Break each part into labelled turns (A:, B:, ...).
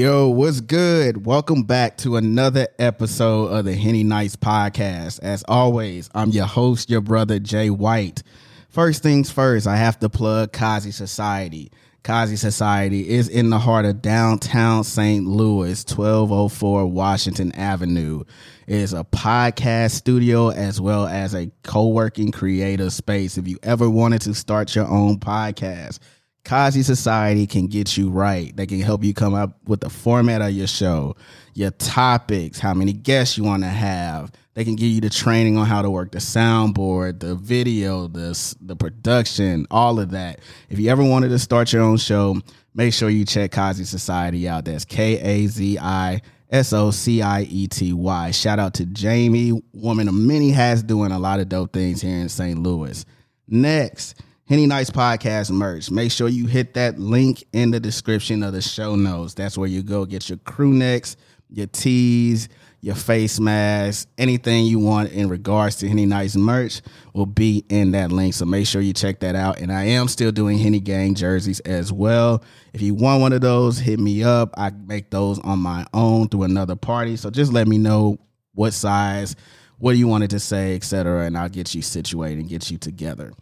A: Yo, what's good? Welcome back to another episode of the Henny Nights podcast. As always, I'm your host, your brother Jay White. First things first, I have to plug Kazi Society. Kazi Society is in the heart of downtown St. Louis, 1204 Washington Avenue. It is a podcast studio as well as a co-working creative space. If you ever wanted to start your own podcast, Kazi Society can get you right. They can help you come up with the format of your show, your topics, how many guests you want to have. They can give you the training on how to work the soundboard, the video, the the production, all of that. If you ever wanted to start your own show, make sure you check Kazi Society out. That's K A Z I S O C I E T Y. Shout out to Jamie, woman of many hats, doing a lot of dope things here in St. Louis. Next. Henny Nights Podcast merch. Make sure you hit that link in the description of the show notes. That's where you go get your crew necks, your tees, your face mask, anything you want in regards to Henny Nights merch will be in that link. So make sure you check that out. And I am still doing Henny Gang jerseys as well. If you want one of those, hit me up. I make those on my own through another party. So just let me know what size, what you wanted to say, etc., and I'll get you situated and get you together.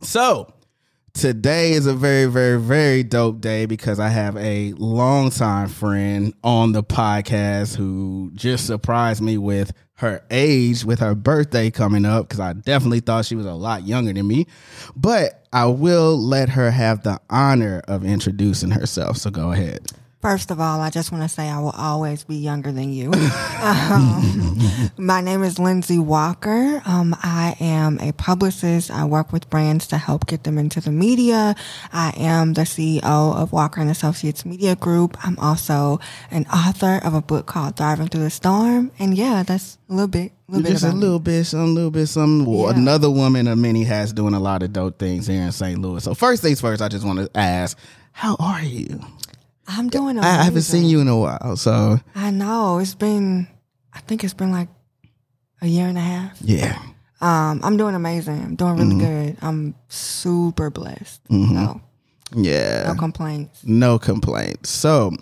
A: So today is a very, very, very dope day because I have a longtime friend on the podcast who just surprised me with her age, with her birthday coming up, because I definitely thought she was a lot younger than me. But I will let her have the honor of introducing herself. So go ahead.
B: First of all, I just want to say I will always be younger than you. um, my name is Lindsey Walker. Um, I am a publicist. I work with brands to help get them into the media. I am the CEO of Walker and Associates Media Group. I'm also an author of a book called Thriving Through the Storm. And yeah, that's a little bit.
A: A little Just a little me. bit, some little bit, some yeah. another woman of many has doing a lot of dope things here in St. Louis. So first things first, I just want to ask, how are you?
B: I'm doing.
A: I haven't seen you in a while, so
B: I know it's been. I think it's been like a year and a half.
A: Yeah.
B: Um, I'm doing amazing. I'm doing really mm-hmm. good. I'm super blessed. Mm-hmm. So,
A: yeah.
B: No complaints.
A: No complaints. So,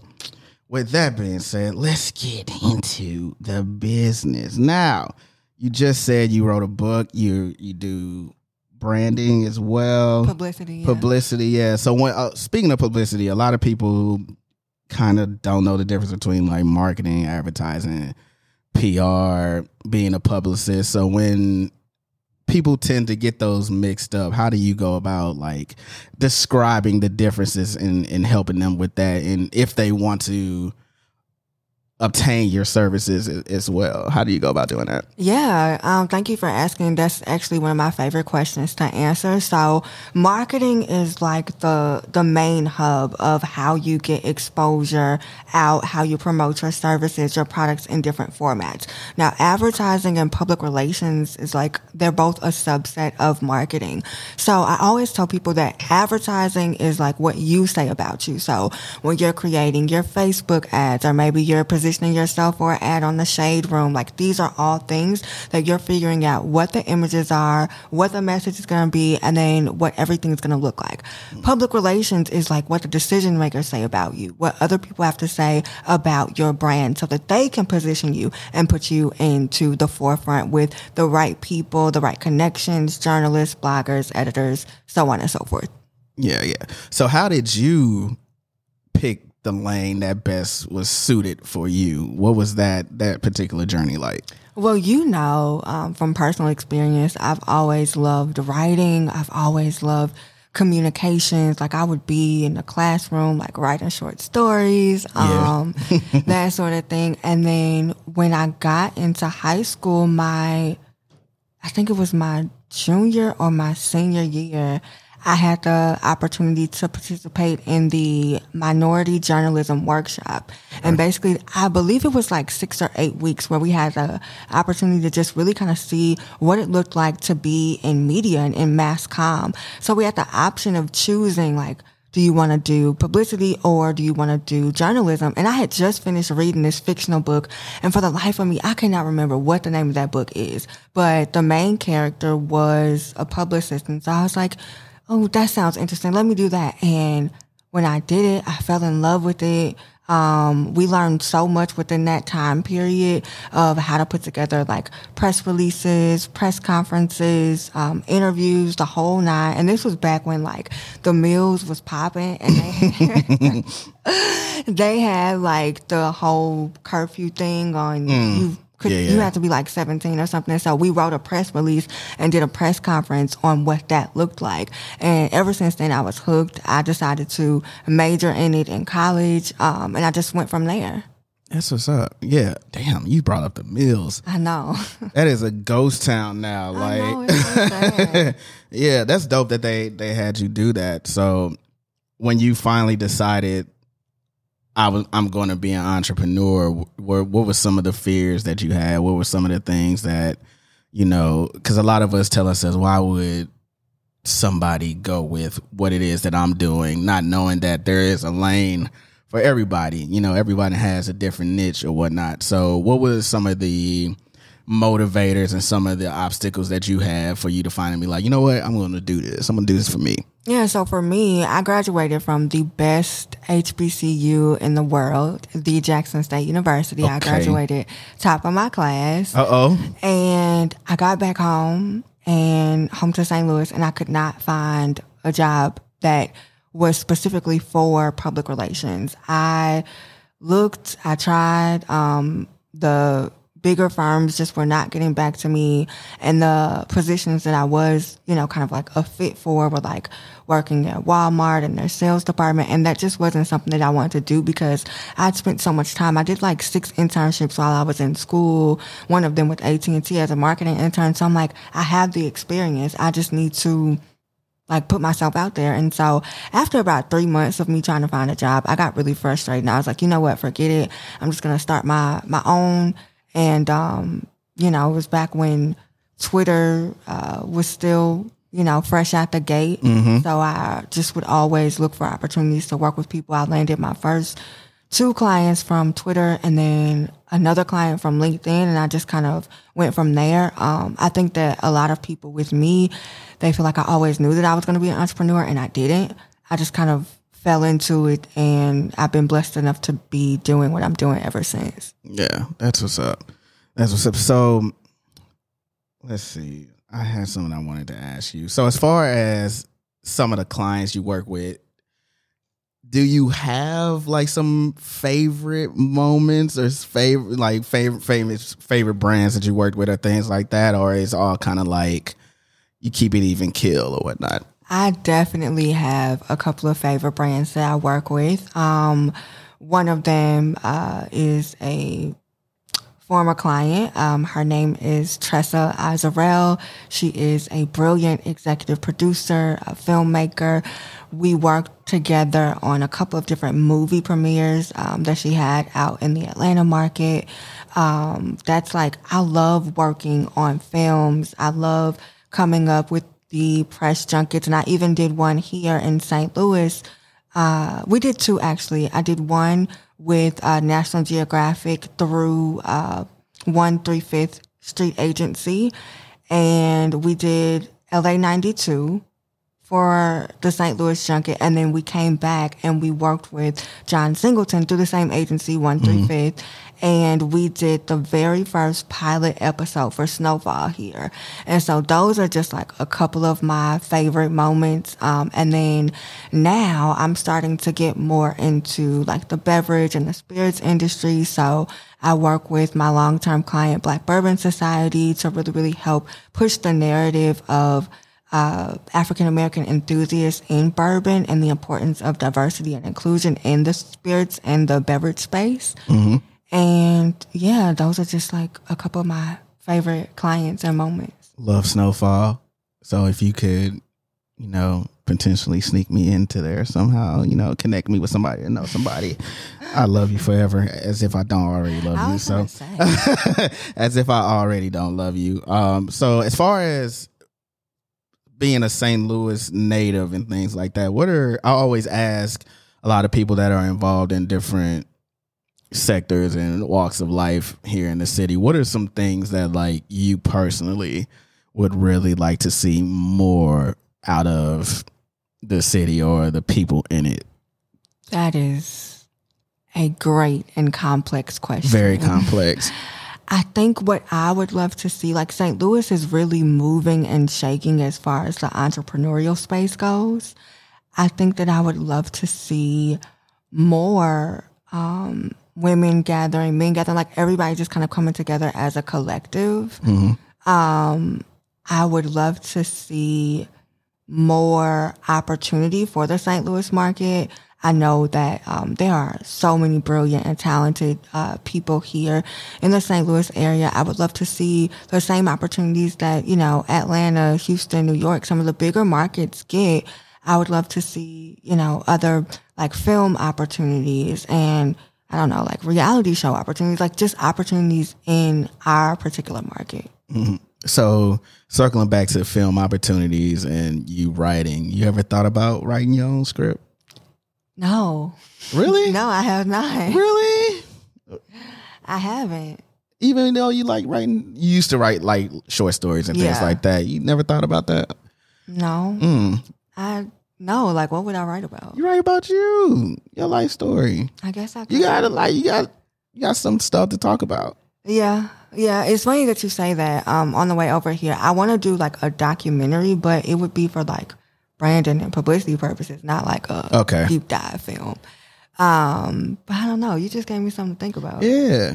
A: with that being said, let's get into the business. Now, you just said you wrote a book. You you do branding as well.
B: Publicity. Yeah.
A: Publicity, yeah. So when uh, speaking of publicity, a lot of people kind of don't know the difference between like marketing, advertising, PR, being a publicist. So when people tend to get those mixed up, how do you go about like describing the differences and, and helping them with that? And if they want to obtain your services as well? How do you go about doing that?
B: Yeah, um, thank you for asking. That's actually one of my favorite questions to answer. So, marketing is like the the main hub of how you get exposure out, how you promote your services, your products in different formats. Now, advertising and public relations is like they're both a subset of marketing. So, I always tell people that advertising is like what you say about you. So, when you're creating your Facebook ads or maybe you're positioning yourself for an ad on the shade room. Like these are all things that you're figuring out what the images are, what the message is going to be, and then what everything is going to look like. Public relations is like what the decision makers say about you, what other people have to say about your brand so that they can position you and put you into the forefront with the right people, the right connections, journalists, bloggers, editors, so on and so forth.
A: Yeah, yeah. So how did you pick the lane that best was suited for you. What was that that particular journey like?
B: Well, you know, um, from personal experience, I've always loved writing. I've always loved communications. Like I would be in the classroom, like writing short stories, um, yeah. that sort of thing. And then when I got into high school, my, I think it was my junior or my senior year, I had the opportunity to participate in the minority journalism workshop. And basically, I believe it was like six or eight weeks where we had the opportunity to just really kind of see what it looked like to be in media and in mass comm. So we had the option of choosing like, do you want to do publicity or do you want to do journalism? And I had just finished reading this fictional book. And for the life of me, I cannot remember what the name of that book is, but the main character was a publicist. And so I was like, oh, that sounds interesting. Let me do that. And when I did it, I fell in love with it. Um, we learned so much within that time period of how to put together like press releases, press conferences, um, interviews, the whole nine. And this was back when like the mills was popping and they had, they had like the whole curfew thing on you could
A: Yeah,
B: you
A: yeah.
B: had to be like 17 or something. So we wrote a press release and did a press conference on what that looked like. And ever since then, I was hooked. I decided to major in it in college, um, and I just went from there.
A: That's what's up. Yeah. Damn, you brought up the mills.
B: I know.
A: That is a ghost town now. Like
B: I know it's so sad.
A: yeah, that's dope that they they had you do that. So when you finally decided I was I'm going to be an entrepreneur, what what were some of the fears that you had? What were some of the things that you know? Because a lot of us tell ourselves, why would somebody go with what it is that I'm doing, not knowing that there is a lane for everybody. You know, everybody has a different niche or whatnot. So, what was some of the motivators and some of the obstacles that you have for you to finally be like, you know what, I'm going to do this. I'm going to do this for me.
B: Yeah, so for me, I graduated from the best HBCU in the world, the Jackson State University. I graduated top of my class.
A: Uh oh.
B: And I got back home and home to St. Louis, and I could not find a job that was specifically for public relations. I looked, I tried, um, the bigger firms just were not getting back to me. And the positions that I was, you know, kind of like a fit for were like working at Walmart in their sales department. And that just wasn't something that I wanted to do because I'd spent so much time. I did like six internships while I was in school, one of them with AT&T as a marketing intern. So I'm like, I have the experience. I just need to like put myself out there. And so after about three months of me trying to find a job, I got really frustrated. And I was like, you know what, forget it. I'm just gonna start my my own. And um, you know, it was back when Twitter uh, was still you know fresh out the gate. So I just would always look for opportunities to work with people. I landed my first two clients from Twitter and then another client from LinkedIn. And I just kind of went from there. Um, I think that a lot of people with me, they feel like I always knew that I was going to be an entrepreneur and I didn't. I just kind of fell into it and I've been blessed enough to be doing what I'm doing ever since.
A: Yeah, that's what's up. That's what's up. So let's see. I had something I wanted to ask you. So as far as some of the clients you work with, do you have like some favorite moments or favorite like favorite famous favorite brands that you worked with or things like that, or is all kind of like you keep it even kill or whatnot?
B: I definitely have a couple of favorite brands that I work with. Um, one of them uh, is a former client. Um, her name is Tressa Azarel. She is a brilliant executive producer, a filmmaker. We worked together on a couple of different movie premieres um, that she had out in the Atlanta market. Um, that's like, I love working on films. I love coming up with the press junkets, and I even did one here in St. Louis. Uh, we did two actually. I did one with uh, National Geographic through uh, One Three Fifth Street Agency, and we did LA ninety two for the St. Louis junket, and then we came back and we worked with John Singleton through the same agency, One Three Fifth, and we did the very first pilot episode for Snowfall here. And so those are just like a couple of my favorite moments. Um, and then now I'm starting to get more into like the beverage and the spirits industry. So I work with my long-term client, Black Bourbon Society, to really, really help push the narrative of uh, African American enthusiasts in bourbon and the importance of diversity and inclusion in the spirits and the beverage space. And yeah, those are just like a couple of my favorite clients and moments.
A: Love Snowfall. So if you could, you know, potentially sneak me into there somehow, you know, connect me with somebody and know somebody. I love you forever, as if I don't already love you. So as if I already don't love you. Um, so as far as being a St. Louis native and things like that, what are I always ask a lot of people that are involved in different sectors and walks of life here in the city, what are some things that like you personally would really like to see more out of the city or the people in it?
B: That is a great and complex question.
A: Very complex.
B: I think what I would love to see, like St. Louis is really moving and shaking as far as the entrepreneurial space goes. I think that I would love to see more um, women gathering, men gathering, like everybody just kind of coming together as a collective. Um, I would love to see more opportunity for the St. Louis market. I know that um, there are so many brilliant and talented uh, people here in the St. Louis area. I would love to see the same opportunities that, you know, Atlanta, Houston, New York, some of the bigger markets get. I would love to see, you know, other like film opportunities and I don't know, like reality show opportunities, like just opportunities in our particular market.
A: So circling back to film opportunities and you writing, you ever thought about writing your own script?
B: No,
A: Really?
B: no, I have not.
A: Really?
B: I haven't.
A: Even though you like writing, you used to write like short stories and things like that. You never thought about that?
B: No,
A: Mm.
B: I no. Like, what would I write about?
A: You write about you, your life story.
B: I guess I. Could.
A: You gotta like you got you got some stuff to talk about.
B: Yeah, yeah. It's funny that you say that. Um, on the way over here, I want to do like a documentary, but it would be for like branding and publicity purposes, not like a
A: Okay.
B: deep dive film. Um, but I don't know. You just gave me something to think about.
A: Yeah.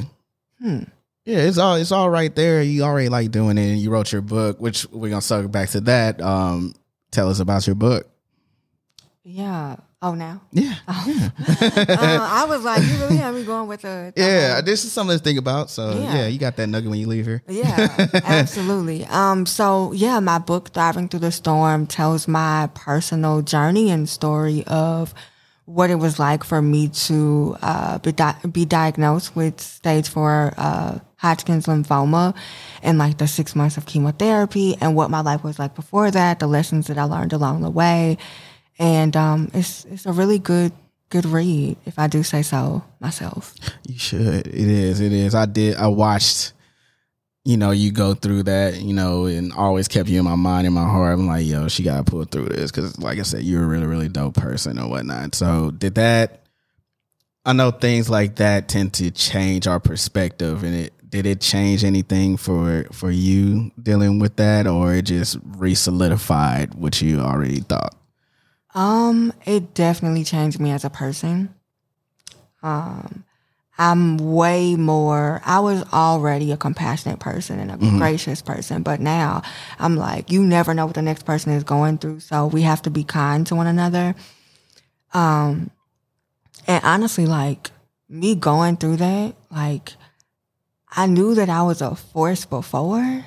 B: Hmm.
A: Yeah, it's all it's all right there. You already like doing it and you wrote your book, which we're gonna circle back to that. Um, tell us about your book.
B: Yeah. Oh, now.
A: Yeah.
B: uh, I was like, you really have me going with the
A: Yeah,
B: whole-
A: this is something to think about. So yeah.
B: Yeah.
A: you got that nugget when you leave here.
B: Yeah, absolutely. Um, so yeah, my book "Thriving Through the Storm" tells my personal journey and story of what it was like for me to uh, be, di- be diagnosed with stage four uh, Hodgkin's lymphoma, and like the six months of chemotherapy, and what my life was like before that, the lessons that I learned along the way, and um, it's it's a really good good read, if I do say so myself.
A: You should. It is. It is. I did. I watched. You know, you go through that. You know, and always kept you in my mind, in my heart. I'm like, yo, she got to pull through this because, like I said, you're a really, really dope person or whatnot. So, did that? I know things like that tend to change our perspective, and it did it change anything for for you dealing with that, or it just re-solidified what you already thought?
B: Um, it definitely changed me as a person. Um, I'm way more, I was already a compassionate person and a gracious person, but now I'm like, you never know what the next person is going through. So we have to be kind to one another. Um, and honestly, like me going through that, like I knew that I was a force before,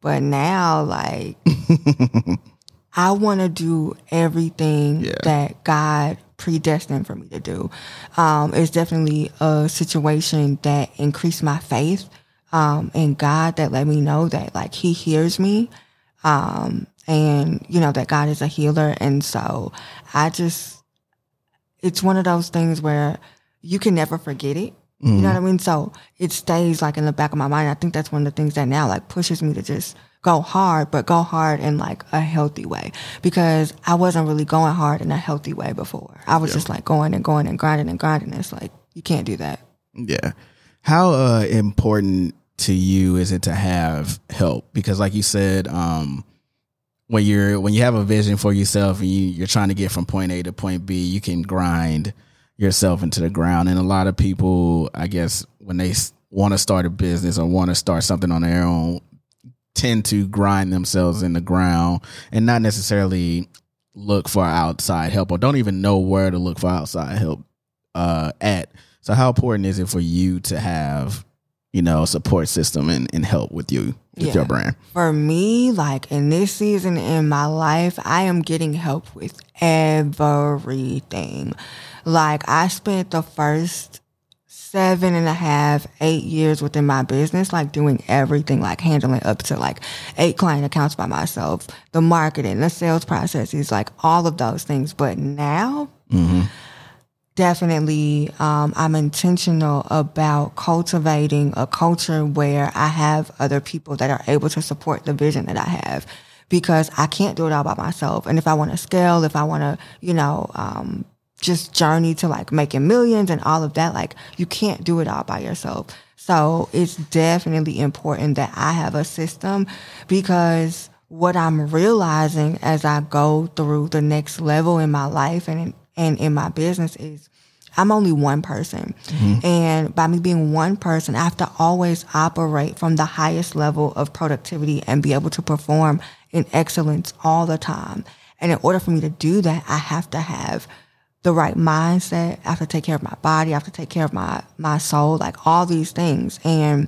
B: but now, like, I want to do everything
A: Yeah.
B: that God predestined for me to do. Um, it's definitely a situation that increased my faith um, in God that let me know that like He hears me, um, and you know that God is a healer. And so I just, it's one of those things where you can never forget it. You know what I mean? So it stays like in the back of my mind. I think that's one of the things that now like pushes me to just go hard, but go hard in like a healthy way because I wasn't really going hard in a healthy way before. I was just like going and going and grinding and grinding. It's like, you can't do that.
A: Yeah. How uh, important to you is it to have help? Because, like you said, um, when you're when you have a vision for yourself and you, you're trying to get from point A to point B, you can grind yourself into the ground. And a lot of people, I guess, when they want to start a business or want to start something on their own, tend to grind themselves in the ground and not necessarily look for outside help or don't even know where to look for outside help uh, at. So, how important is it for you to have, you know, a support system and, and help with you with
B: Yeah.
A: your brand?
B: For me, like in this season in my life, I am getting help with everything. Like I spent the first seven and a half, eight years within my business, like doing everything, like handling up to like eight client accounts by myself, the marketing, the sales processes, like all of those things. But now, definitely um, i'm intentional about cultivating a culture where i have other people that are able to support the vision that i have because i can't do it all by myself and if i want to scale if i want to you know um, just journey to like making millions and all of that. Like you can't do it all by yourself. So it's definitely important that I have a system because what I'm realizing as I go through the next level in my life and in, and in my business is I'm only one person. Mm-hmm. And by me being one person, I have to always operate from the highest level of productivity and be able to perform in excellence all the time. And in order for me to do that, I have to have the right mindset. I have to take care of my body. I have to take care of my, my soul, like all these things. And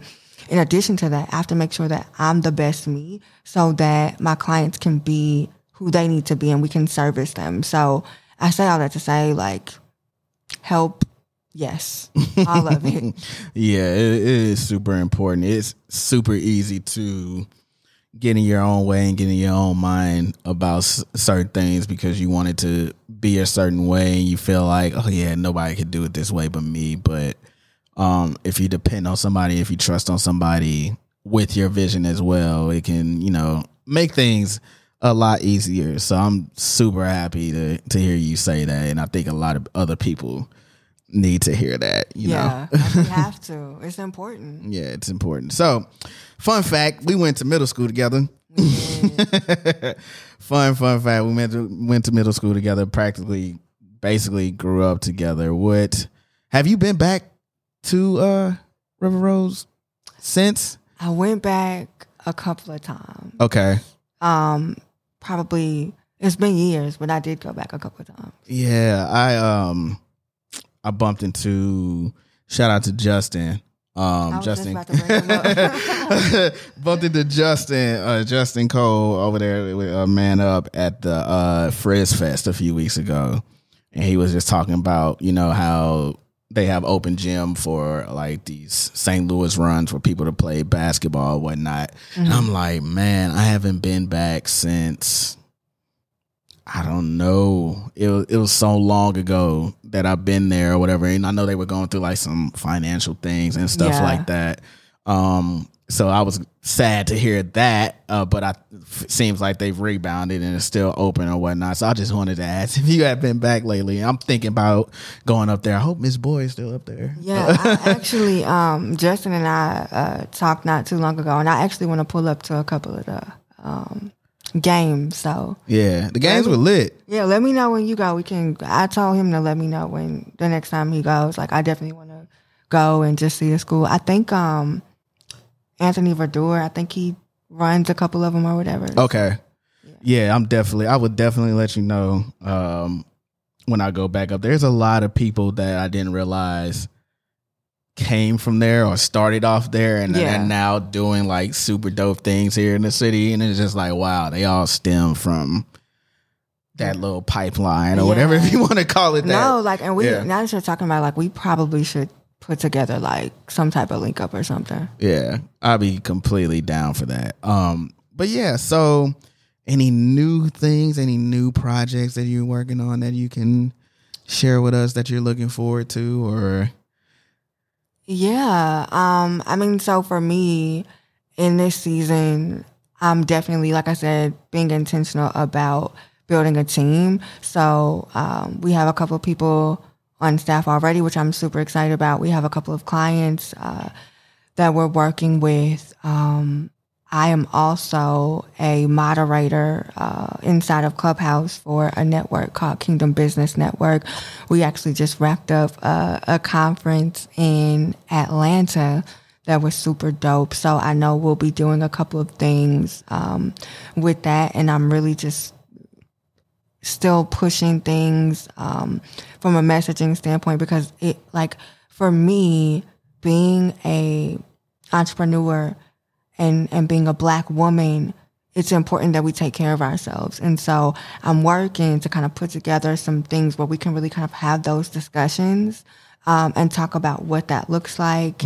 B: in addition to that, I have to make sure that I'm the best me so that my clients can be who they need to be and we can service them. So I say all that to say, like, help, yes, all of it.
A: Yeah, it, it is super important. It's super easy to get in your own way and getting your own mind about s- certain things because you want it to be a certain way and you feel like, oh yeah, nobody could do it this way but me. But um, if you depend on somebody, if you trust on somebody with your vision as well, it can, you know, make things a lot easier. So I'm super happy to to hear you say that, and I think a lot of other people need to hear that. You know.
B: Yeah, we have to. It's important.
A: Yeah, it's important. So, fun fact: we went to middle school together. fun, fun fact: we went to went to middle school together. Practically, basically, grew up together. What have you been back to uh River Rose since?
B: I went back a couple of times.
A: Okay,
B: Um, probably it's been years, but I did go back a couple of times.
A: yeah, I um, I bumped into. Shout out to Justin. Um, Justin
B: just about to bring him up.
A: bumped into Justin, uh, Justin Cole over there with uh, Man Up at the uh, Frizz Fest a few weeks ago, and he was just talking about you know how they have open gym for like these St. Louis runs for people to play basketball and whatnot. And I'm like, man, I haven't been back since. I don't know. It was, it was so long ago that I've been there or whatever. And I know they were going through like some financial things and stuff
B: Yeah.
A: like that. Um, so I was sad to hear that. Uh, but I seems like they've rebounded and it's still open or whatnot. So I just wanted to ask if you have been back lately. I'm thinking about going up there. I hope Miss Boy is still up there.
B: Yeah, I actually, um, Justin and I uh, talked not too long ago, and I actually want to pull up to a couple of the um, games. So
A: Yeah, the games were lit.
B: yeah, let me know when you go. We can. I told him to let me know when the next time he goes. Like I definitely want to go and just see the school. I think um, Anthony Verdure. I think he runs a couple of them or whatever.
A: Okay. Yeah, I'm definitely. I would definitely let you know um, when I go back up. There's a lot of people that I didn't realize came from there or started off there and
B: Yeah.
A: and now doing like super dope things here in the city. And it's just like, wow, they all stem from that little pipeline or whatever, if you want to call it that.
B: No, like, and we
A: Yeah.
B: now that you're talking about, like, we probably should put together like some type of link up or something.
A: Yeah, I'd be completely down for that. Um, but yeah, so any new things, any new projects that you're working on that you can share with us that you're looking forward to, or
B: Yeah. Um, I mean, so for me in this season, I'm definitely, like I said, being intentional about building a team. So um, we have a couple of people on staff already, which I'm super excited about. We have a couple of clients uh, that we're working with. Um, I am also a moderator uh, inside of Clubhouse for a network called Kingdom Business Network. We actually just wrapped up a, a conference in Atlanta that was super dope. So I know we'll be doing a couple of things um, with that, and I'm really just still pushing things um, from a messaging standpoint because it like for me being a entrepreneur and and being a black woman it's important that we take care of ourselves. And so i'm working to kind of put together some things where we can really kind of have those discussions um, and talk about what that looks like.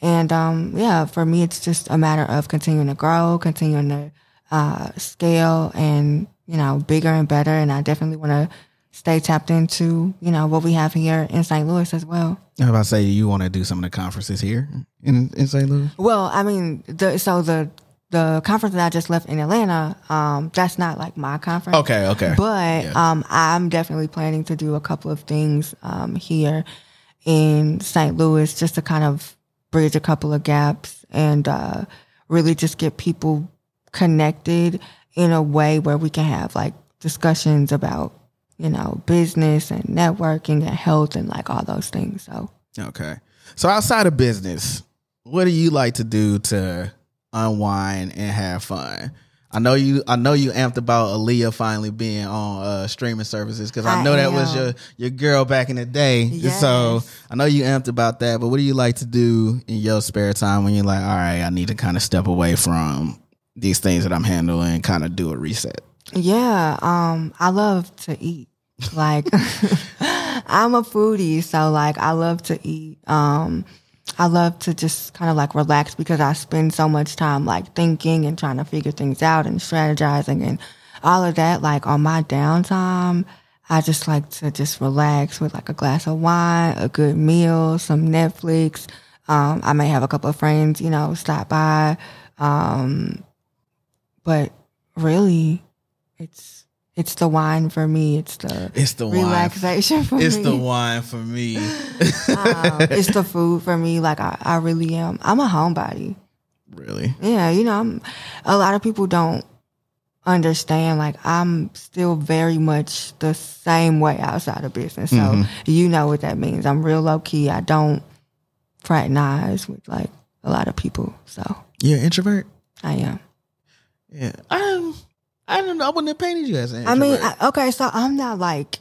B: And um, yeah for me it's just a matter of continuing to grow continuing to uh, scale and you know bigger and better. And i definitely want to stay tapped into you know what we have here in st louis as well
A: I was about to say you want to do some of the conferences here in in St. Louis.
B: Well, I mean, the, so the the conference that I just left in Atlanta, um, that's not like my conference.
A: Okay, okay.
B: But
A: Yeah.
B: um, I'm definitely planning to do a couple of things um, here in St. Louis just to kind of bridge a couple of gaps and uh, really just get people connected in a way where we can have like discussions about, you know, business and networking and health and like all those things. So,
A: Okay. So outside of business, what do you like to do to unwind and have fun? I know you. I know you amped about Aaliyah finally being on uh, streaming services because I
B: I
A: know that was your your girl back in the day. So I know you amped about that. But what do you like to do in your spare time when you're like, all right, I need to kind of step away from these things that I'm handling and kind of do a reset?
B: Yeah, um, I love to eat. Like I'm a foodie, so like I love to eat. Um, I love to just kind of like relax because I spend so much time like thinking and trying to figure things out and strategizing and all of that. Like on my downtime, I just like to just relax with like a glass of wine, a good meal, some Netflix. Um, I may have a couple of friends, you know, stop by. Um, but really, it's it's the wine for me. It's the
A: It's the wine.
B: relaxation for
A: It's
B: me.
A: It's the wine for me.
B: um, it's the food for me. Like I, I really am. I'm a homebody.
A: really.
B: Yeah, you know, I'm, a lot of people don't understand. Like I'm still very much the same way outside of business. So
A: Mhm.
B: you know what that means. I'm real low key. I don't fraternize with like a lot of people. So
A: You're an introvert.
B: I am.
A: Yeah, I I don't know. I wouldn't have painted you as an
B: I mean, I, okay, so I'm not like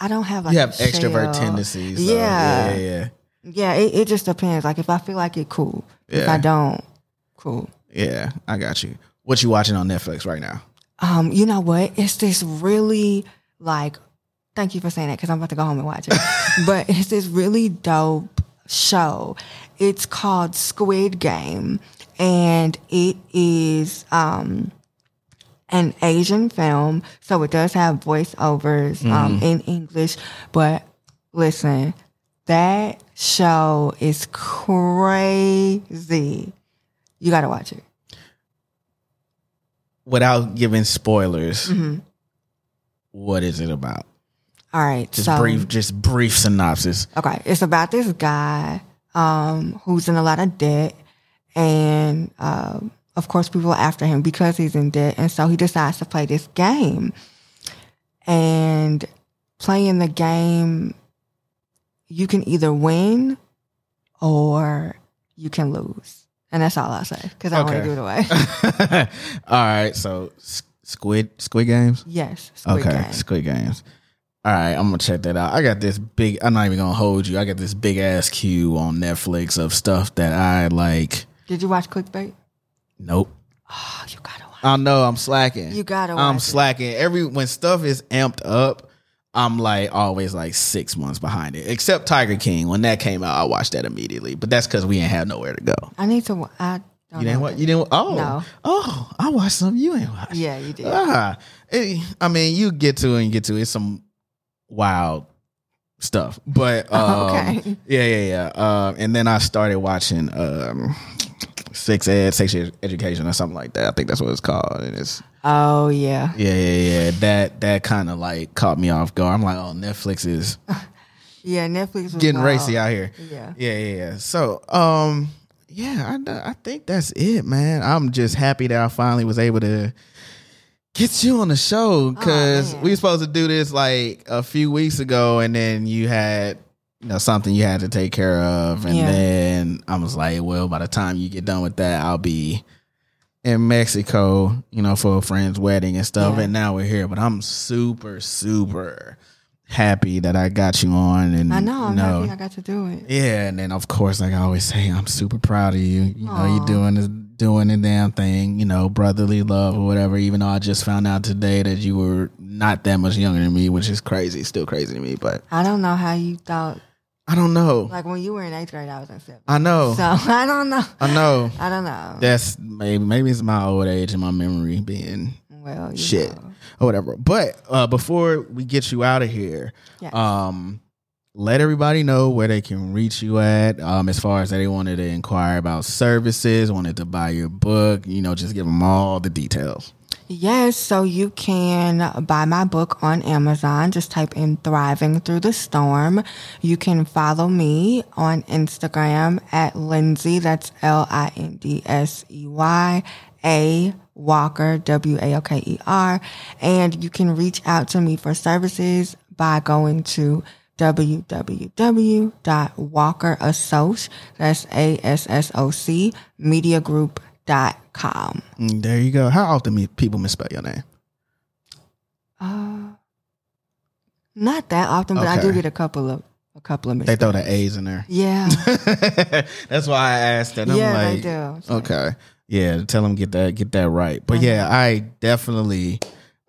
B: I don't have like
A: you have extrovert
B: shell.
A: tendencies. so
B: Yeah.
A: yeah, yeah,
B: Yeah, it, it just depends. Like if I feel like it, cool. If I don't, cool.
A: yeah. I got you. What you watching on Netflix right now?
B: Um, you know what? It's this really like. Thank you for saying that because I'm about to go home and watch it. but it's this really dope show. It's called Squid Game, and it is um an Asian film, so it does have voiceovers um, in English. But listen, that show is crazy. You got to watch it.
A: Without giving spoilers,
B: Mhm.
A: what is it about?
B: All right,
A: Just
B: so
A: brief, just brief synopsis.
B: Okay, it's about this guy um, who's in a lot of debt, and um, of course, people are after him because he's in debt, and so he decides to play this game. And playing the game, you can either win or you can lose, and that's all I'll say because I
A: Okay.
B: want to give it away.
A: All right, so Squid Squid Games.
B: yes, Squid
A: okay,
B: Game.
A: Squid Games. All right, I'm gonna check that out. I got this big. I'm not even gonna hold you. I got this big ass queue on Netflix of stuff that I like.
B: Did you watch Clickbait?
A: Nope.
B: Oh, you gotta watch.
A: I know I'm slacking.
B: You gotta watch.
A: I'm
B: it.
A: slacking. Every when stuff is amped up, I'm like always like six months behind it. Except Tiger King. When that came out, I watched that immediately. But that's because we ain't have nowhere to go.
B: I need to. I don't
A: You didn't what? You didn't? Oh,
B: No.
A: oh, I watched some. You ain't watched.
B: Yeah, you did.
A: Ah, it- I mean, you get to it and get to. It's some wild stuff, but um,
B: Okay.
A: yeah, yeah, yeah. Um, and then I started watching um, Sex Ed, Sex Ed Education, or something like that. I think that's what it's called. And it's
B: Oh yeah.
A: yeah, yeah, yeah. That that kind of like caught me off guard. I'm like, oh, Netflix is
B: Yeah, Netflix was
A: getting
B: wild.
A: racy out here.
B: Yeah.
A: Yeah, yeah, yeah. So, um, yeah, I, I think that's it, man. I'm just happy that I finally was able to get you on the show because
B: man.
A: we were supposed to do this like a few weeks ago, and then you had you know something you had to take care of, and
B: Yeah.
A: then I was like, well, by the time you get done with that, I'll be in Mexico, you know, for a friend's wedding and stuff.
B: Yeah.
A: And now we're here, but I'm super, super happy that I got you on. And
B: I know. I'm
A: you know,
B: happy I got to do it.
A: yeah, and then of course, like I always say, I'm super proud of you. You know, you're doing this, doing the damn thing. You know, brotherly love or whatever. Even though I just found out today that you were not that much younger than me, which is crazy, still crazy to me. But
B: I don't know how you thought.
A: I don't know.
B: Like when you were in eighth grade, I was in seventh.
A: I know.
B: So I don't know.
A: I know.
B: I don't know.
A: That's maybe maybe it's my old age and my memory being
B: well,
A: shit
B: know.
A: or whatever. But uh, before we get you out of here,
B: Yes.
A: um, let everybody know where they can reach you at. Um, as far as they wanted to inquire about services, wanted to buy your book, you know, just give them all the details.
B: Yes, so you can buy my book on Amazon. Just type in Thriving Through the Storm. You can follow me on Instagram at Lindsey, that's L I N D S E Y A Walker, W A L K E R. And you can reach out to me for services by going to www.walkerassoc, that's A-S-S-O-C, mediagroup.com.
A: Mm, there you go. How often people misspell your name?
B: Uh, not that often, but I do get a couple of a couple of
A: They throw the A's in there.
B: Yeah,
A: That's why I asked that. I'm
B: yeah,
A: like,
B: do.
A: Okay. Yeah, tell them get that get that right. But yeah, I definitely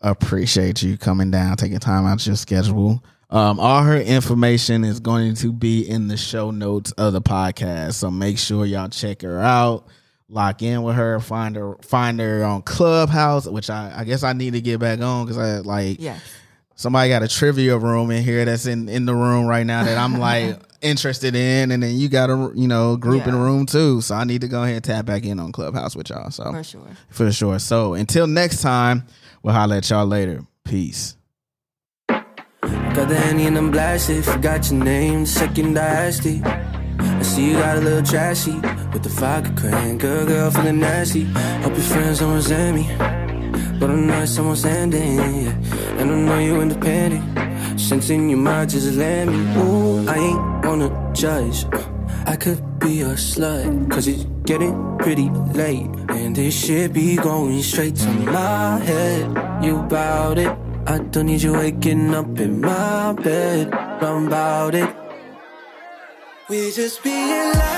A: appreciate you coming down, taking time out of your schedule. Um, all her information is going to be in the show notes of the podcast, so make sure y'all check her out. Lock in with her, find her, find her on Clubhouse, which I, I guess I need to get back on because I like
B: Yes.
A: somebody got a trivia room in here that's in in the room right now that I'm like interested in, and then you got a you know group in the room too. So I need to go ahead and tap back in on Clubhouse with y'all. So
B: For sure.
A: for sure. So until next time, we'll holler at y'all later. Peace.
C: Got the Henny and I'm blasted. Forgot your name, second dynasty. I see you got a little trashy with the vodka crayon. Girl, girl, feeling nasty. Hope your friends don't resent me. But I know it's almost ending. And I know you independent. In your mind, just let me. Ooh, I ain't wanna judge. Uh, I could be a slut, cause it's getting pretty late. And this shit be going straight to my head. You bout it. I don't need you waking up in my bed. I'm about it. We just being loud.